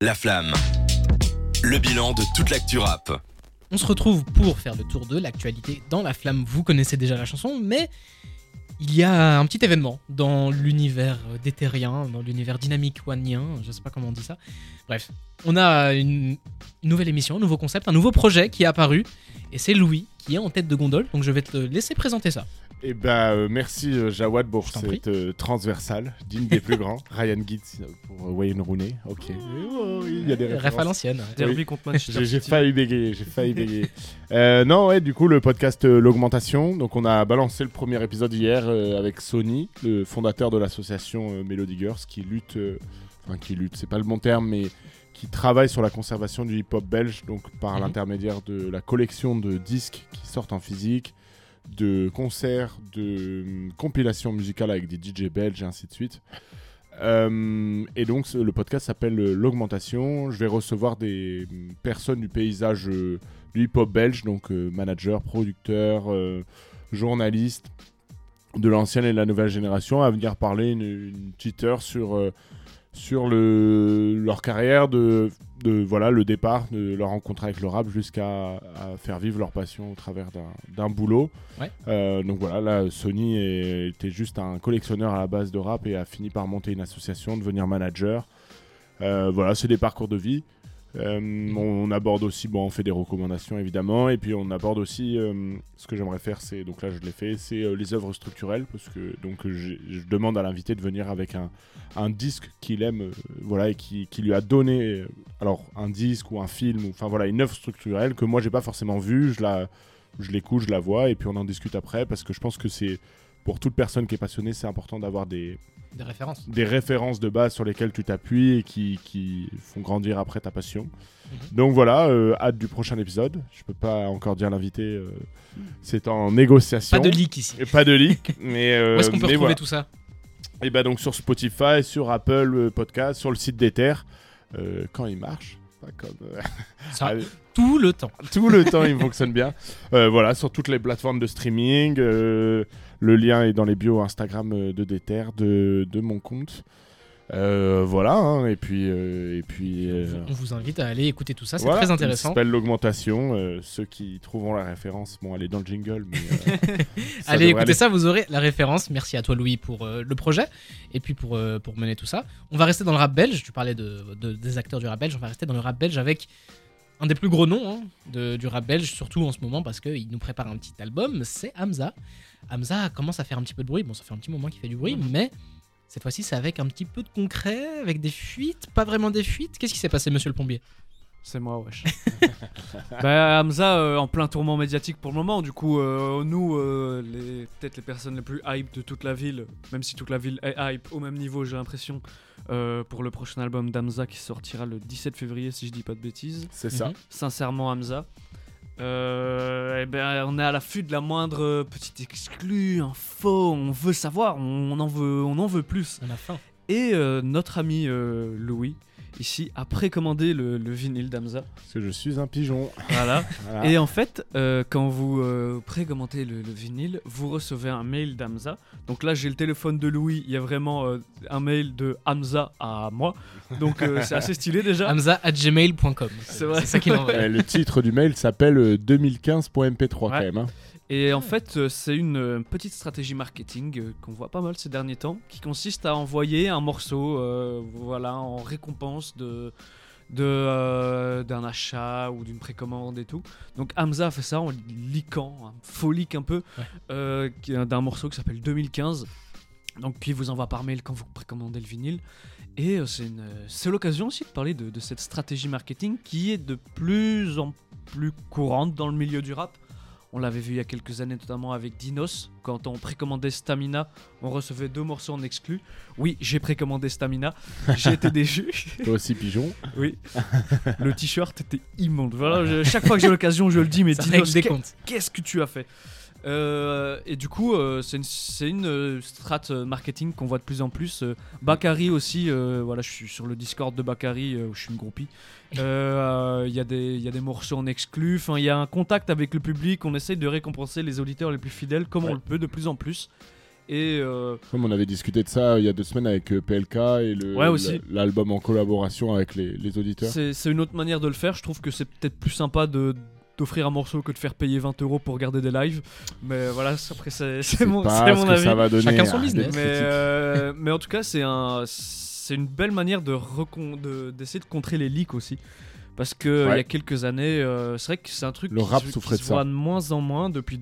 La Flamme. Le bilan de toute l'actu rap. On se retrouve pour faire le tour de l'actualité dans La Flamme. Vous connaissez déjà la chanson, mais il y a un petit événement dans l'univers d'éthérien, dans l'univers dynamique oneien, je sais pas comment on dit ça. Bref, on a une nouvelle émission, un nouveau concept, un nouveau projet qui est apparu, et c'est Louis qui est en tête de gondole, donc je vais te laisser présenter ça. Et bah euh, merci euh, Jawad pour cette euh, transversale, digne des plus grands. Ryan Giggs euh, pour euh, Wayne Rooney. Ok. Oh, il y a des Ref à références. l'ancienne. Derby contre J'ai failli bégayer, j'ai failli bégayer. Euh, non, ouais, du coup, le podcast euh, L'Augmentation. Donc, on a balancé le premier épisode hier euh, avec Sony, le fondateur de l'association euh, Melody Girls, qui lutte, euh, enfin, qui lutte, c'est pas le bon terme, mais qui travaille sur la conservation du hip-hop belge, donc par Mhm. l'intermédiaire de la collection de disques qui sortent en physique, de concerts, de hum, compilations musicales avec des DJ belges et ainsi de suite. Euh, et donc le podcast s'appelle euh, L'Augmentation. Je vais recevoir des hum, personnes du paysage euh, du hip-hop belge, donc euh, managers, producteurs, euh, journalistes de l'ancienne et de la nouvelle génération, à venir parler une, une petite heure sur, sur le, leur carrière, de, de voilà le départ, de leur rencontre avec le rap jusqu'à faire vivre leur passion au travers d'un- d'un boulot. Ouais. Euh, donc voilà, là Sony est- était juste un collectionneur à la base de rap et a fini par monter une association, devenir manager. Euh, voilà, c'est des parcours de vie. Euh, on aborde aussi, bon, on fait des recommandations évidemment, et puis on aborde aussi euh, ce que j'aimerais faire, c'est donc là je l'ai fait, c'est euh, les œuvres structurelles, parce que donc je demande à l'invité de venir avec un, un disque qu'il aime, voilà, et qui, qui lui a donné, alors un disque ou un film, enfin voilà, une œuvre structurelle que moi j'ai pas forcément vue, je la, je l'écoute, je la vois, et puis on en discute après, parce que je pense que c'est pour toute personne qui est passionnée, c'est important d'avoir des, Des références. des références de base sur lesquelles tu t'appuies et qui, qui font grandir après ta passion. Mhm. Donc voilà, euh, hâte du prochain épisode. Je peux pas encore dire l'invité, euh, c'est en négociation. Pas de leak ici. Et pas de leak, mais euh, Où est-ce qu'on peut retrouver voilà. tout ça? Et bah donc sur Spotify, sur Apple euh, Podcast, sur le site d'Ether, euh, quand il marche. Pas comme euh, Ça, tout le temps. tout le temps, il fonctionne bien. Euh, voilà, sur toutes les plateformes de streaming. Le lien est dans les bios Instagram euh, de Déter, de, de mon compte. Euh, voilà, hein, et puis. euh, et puis euh, On vous invite à aller écouter tout ça, c'est voilà, très Ça intéressant. s'appelle l'augmentation. ceux qui trouveront la référence, bon, elle est dans le jingle, mais. ça Allez aller. ça, vous aurez la référence. Merci à toi Louis pour le projet et puis pour, pour mener tout ça. On va rester dans le rap belge, tu parlais de, de- des acteurs du rap belge, on va rester dans le rap belge avec un des plus gros noms hein, de- du rap belge, surtout en ce moment parce qu'il nous prépare un petit album, c'est Hamza. Hamza commence à faire un petit peu de bruit, bon ça fait un petit moment qu'il fait du bruit, mais cette fois-ci c'est avec un petit peu de concret, avec des fuites, pas vraiment des fuites. Qu'est-ce qui s'est passé monsieur le plombier? C'est moi, wesh. bah, Hamza, euh, en plein tourment médiatique pour le moment. Du coup, euh, nous, euh, les- peut-être les personnes les plus hype de toute la ville, même si toute la ville est hype au même niveau, j'ai l'impression, euh, pour le prochain album d'Hamza qui sortira le 17 février, si je dis pas de bêtises. C'est ça. Mhm. Sincèrement, Hamza. Euh, eh ben, on est à l'affût de la moindre petite exclue, info, on veut savoir, on en veut, on en veut plus. On a faim. Et euh, notre ami euh, Louis, ici, a précommandé le, le vinyle d'Hamza. Parce que je suis un pigeon. Voilà. Voilà. Et en fait, euh, quand vous euh, précommandez le, le vinyle, vous recevez un mail d'Hamza. Donc là, j'ai le téléphone de Louis, il y a vraiment euh, un mail de Hamza à moi. Donc euh, c'est assez stylé déjà. Hamza at gmail.com. C'est vrai. C'est ça qu'il envoie. Euh, le titre du mail s'appelle euh, 2015.mp3 quand Ouais. même. hein. Et en fait, euh, c'est une euh, petite stratégie marketing euh, qu'on voit pas mal ces derniers temps, qui consiste à envoyer un morceau, euh, voilà, en récompense de euh, d'un achat ou d'une précommande et tout. Donc Hamza a fait ça en leakant, un faux leak un peu, Ouais. euh, d'un morceau qui s'appelle 2015. Donc qui vous envoie par mail quand vous précommandez le vinyle. Et c'est l'occasion aussi de parler de, de cette stratégie marketing qui est de plus en plus courante dans le milieu du rap. On l'avait vu il y a quelques années, notamment avec Dinos. Quand on précommandait Stamina, on recevait deux morceaux en exclu. Oui, j'ai précommandé Stamina. J'ai été déçu. Toi aussi pigeon. Oui. Le t-shirt était immonde. Voilà, je- chaque fois que j'ai l'occasion, je le dis, mais Ça Dinos, qu'est-ce que tu as fait? Euh, et du coup, euh, c'est une, une euh, strat marketing qu'on voit de plus en plus. Bakary aussi, euh, voilà, je suis sur le Discord de Bakary, où je suis une groupie. Il y, a des- il y a des morceaux en exclu, enfin, il y a un contact avec le public, on essaye de récompenser les auditeurs les plus fidèles comme on le peut de plus en plus. et euh, Comme on avait discuté de ça il y a deux semaines avec euh, PLK et Ouais, l'album en collaboration avec les, les auditeurs. c'est une autre manière de le faire. Je trouve que c'est peut-être plus sympa de d'offrir un morceau que de faire payer 20 euros pour regarder des lives. Mais voilà, après c'est mon, avis. ça va donner. Chacun son business. Mais, euh, mais en tout cas, c'est un, une belle manière de recon- de- d'essayer de, contrer les leaks aussi. Parce que il y a quelques années, euh, c'est vrai que c'est un truc Le qui, rap qui se voit de moins en moins depuis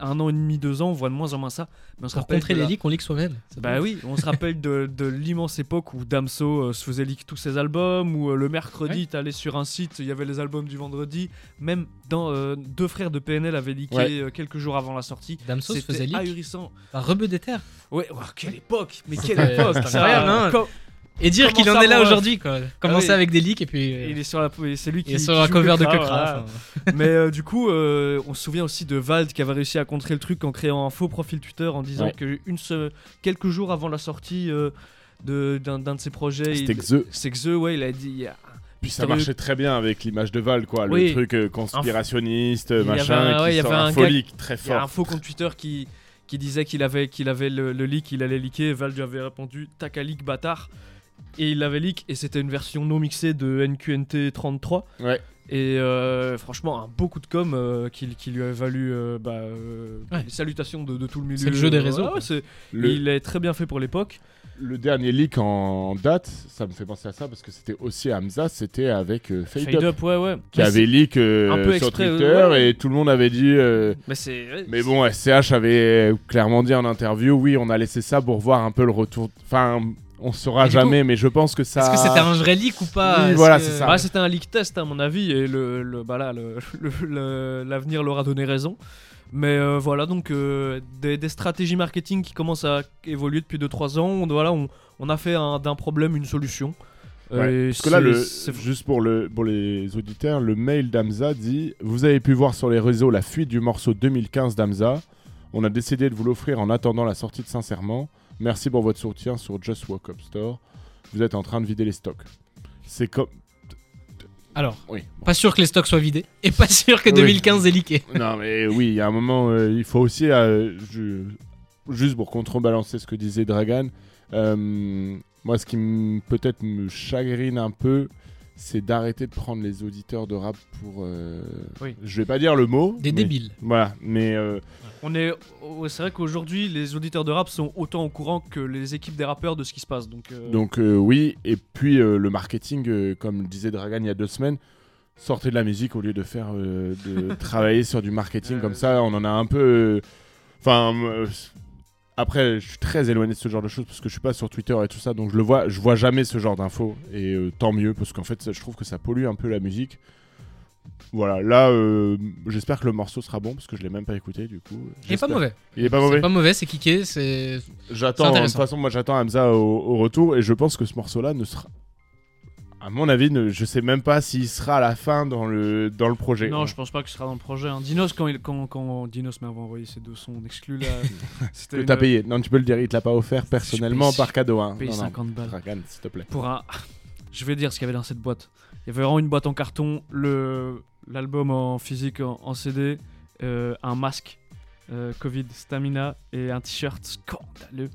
un an et demi, deux ans, on voit de moins en moins ça. Mais on se Pour rappelle contrer les la- leaks, on leak soi-même. Bah oui, on se rappelle de, de l'immense époque où Damso euh, se faisait leak tous ses albums, où euh, le mercredi, Ouais. t'allais sur un site, il y avait les albums du vendredi. Même dans euh, deux frères de PNL avaient leaké Ouais. euh, quelques jours avant la sortie. Damso se faisait C'était leak. ahurissant. Par Rebeu d'Ether. Ouais, oh, quelle époque Mais quelle époque ça, incroyable, hein. Et dire qu'il en est là aujourd'hui, quoi. Commencer oui. avec des leaks et puis. euh, Il est sur la, c'est lui qui il est sur la joue cover de voilà. enfin. Mais euh, du coup, euh, on se souvient aussi de Vald qui avait réussi à contrer le truc en créant un faux profil Twitter en disant Ouais. que une se- quelques jours avant la sortie euh, de- d'un de ses projets, C'était il- Xe. c'est que The, ouais, il a dit. Puis ça marchait très bien avec l'image de Val, quoi. Oui. Le truc euh, conspirationniste, Il avait machin, un- ouais, il qui y sort avait un un folique très Il y a un fort. faux compte Twitter qui, qui disait qu'il avait, qu'il avait le, le leak, il allait leaker. Val lui avait répondu T'as leak bâtard. Et il l'avait leak et c'était une version non mixée de NQNT 33. Ouais. Et euh, franchement, un beau coup de com euh, qui, qui lui a valu euh, bah, euh, Ouais. les salutations de, de tout le milieu. C'est le jeu des réseaux, ouais, Le, Il est très bien fait pour l'époque. le dernier leak en date, ça me fait penser à ça parce que c'était aussi Hamza, c'était avec euh, Fade, Fade Up, up, ouais, ouais. qui Mais avait leak euh, un peu sur exprès, Twitter euh, ouais. et tout le monde avait dit. euh, c'est- Mais Mais bon, SCH avait clairement dit en interview, oui, on a laissé ça pour voir un peu le retour. Enfin, on saura jamais, mais je pense que ça. Est-ce que c'était un vrai leak ou pas Oui, voilà, que- c'est ça. Bah, c'était un leak test à mon avis et le, le- bah là, le- le- le- l'avenir leur a donné raison. Mais euh, voilà donc euh, des, des stratégies marketing qui commencent à évoluer depuis 2-3 ans. On, voilà, on, on a fait un- d'un problème une solution. Ouais, Euh, Parce que là, c'est- le, c'est- juste pour, le, pour les auditeurs, le mail d'Amza dit Vous avez pu voir sur les réseaux la fuite du morceau 2015 d'Amza. On a décidé de vous l'offrir en attendant la sortie de Sincèrement. Merci pour votre soutien sur Just Walk Up Store. Vous êtes en train de vider les stocks. C'est comme. Alors, Oui. bon. pas sûr que les stocks soient vidés et pas sûr que Oui. 2015 est leaké. non, mais oui, il y a un moment, euh, il faut aussi, euh, je- juste pour contrebalancer ce que disait Dragan, euh, moi, ce qui peut-être me chagrine un peu, c'est d'arrêter de prendre les auditeurs de rap pour. euh, Oui. Je vais pas dire le mot. Des mais- débiles. Voilà, mais euh, on est, c'est vrai qu'aujourd'hui, les auditeurs de rap sont autant au courant que les équipes des rappeurs de ce qui se passe. Donc, euh, donc euh, oui, et puis euh, le marketing, euh, comme disait Dragan il y a deux semaines. Sortez de la musique au lieu de faire euh, de travailler sur du marketing Euh, comme ça. On en a un peu. Enfin, euh, après, je suis très éloigné de ce genre de choses parce que je suis pas sur Twitter et tout ça, donc je le vois, je vois jamais ce genre d'infos et euh, tant mieux parce qu'en fait, ça, je trouve que ça pollue un peu la musique. Voilà, là, euh, j'espère que le morceau sera bon parce que je l'ai même pas écouté du coup. Il est pas mauvais. Il est pas C'est mauvais. pas mauvais, c'est kické, c'est. J'attends. C'est De toute façon, moi, j'attends Hamza au, au retour et je pense que ce morceau-là ne sera. À mon avis, ne, je sais même pas s'il sera à la fin dans le dans le projet. non, je pense pas que ce sera dans le projet. hein. Dinos, quand, il, quand, quand Dinos m'avait envoyé ces deux sons exclus là, c'était que une- t'as payé. Non, tu peux le dire, il te l'a pas offert personnellement par cadeau. Hein. non. 50 balles. Dragan, s'il te plaît. pour un. Je vais dire ce qu'il y avait dans cette boîte. Il y avait vraiment une boîte en carton, le l'album en physique en, en CD, euh, un masque euh, Covid Stamina et un t-shirt scandaleux.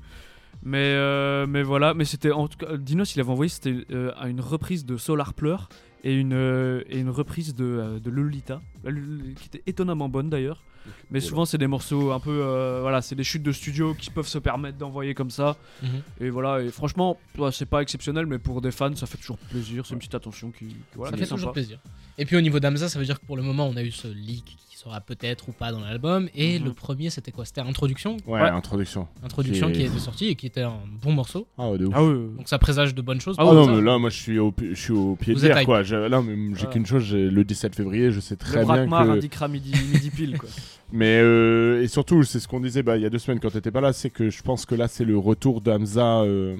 Mais euh, mais voilà, mais c'était en tout cas Dinos il avait envoyé c'était euh, à une reprise de Solar Pleur et une euh, et une reprise de, de Lolita qui était étonnamment bonne d'ailleurs. Mais souvent c'est des morceaux un peu voilà, c'est des chutes de studio qui peuvent se permettre d'envoyer comme ça. Mhm. Et voilà, et franchement, c'est pas exceptionnel, mais pour des fans, ça fait toujours plaisir. C'est une petite attention qui, voilà, Ça qui fait toujours plaisir. Et puis au niveau d'Amza, ça veut dire que pour le moment, on a eu ce leak qui sera peut-être ou pas dans l'album. Et Mhm. le premier, c'était quoi? C'était Introduction? Ouais, Ouais. introduction. Introduction Qui qui, est- était sorti et qui était un bon morceau. Ah ouais, de ouf. Ah oui, Donc ça présage de bonnes choses. Ah pour non, ça. mais là, moi, je suis au, je suis au pied Vous de hype. quoi. Je- là, mais j'ai qu'une chose, le 17 février, je sais très le bien que. indiquera midi, midi pile, quoi. Mais euh, et surtout, c'est ce qu'on disait bah, il y a deux semaines quand t'étais pas là, c'est que je pense que là, c'est le retour d'Amza euh,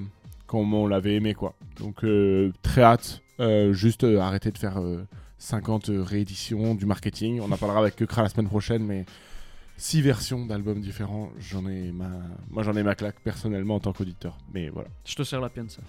comme on l'avait aimé, quoi. Donc euh, très hâte. Euh, juste euh, arrêter de faire euh, 50 rééditions du marketing. On en parlera avec Kekra la semaine prochaine, mais six versions d'albums différents, j'en ai ma, moi j'en ai ma claque personnellement en tant qu'auditeur. Mais voilà. Je te sers la pienne, ça.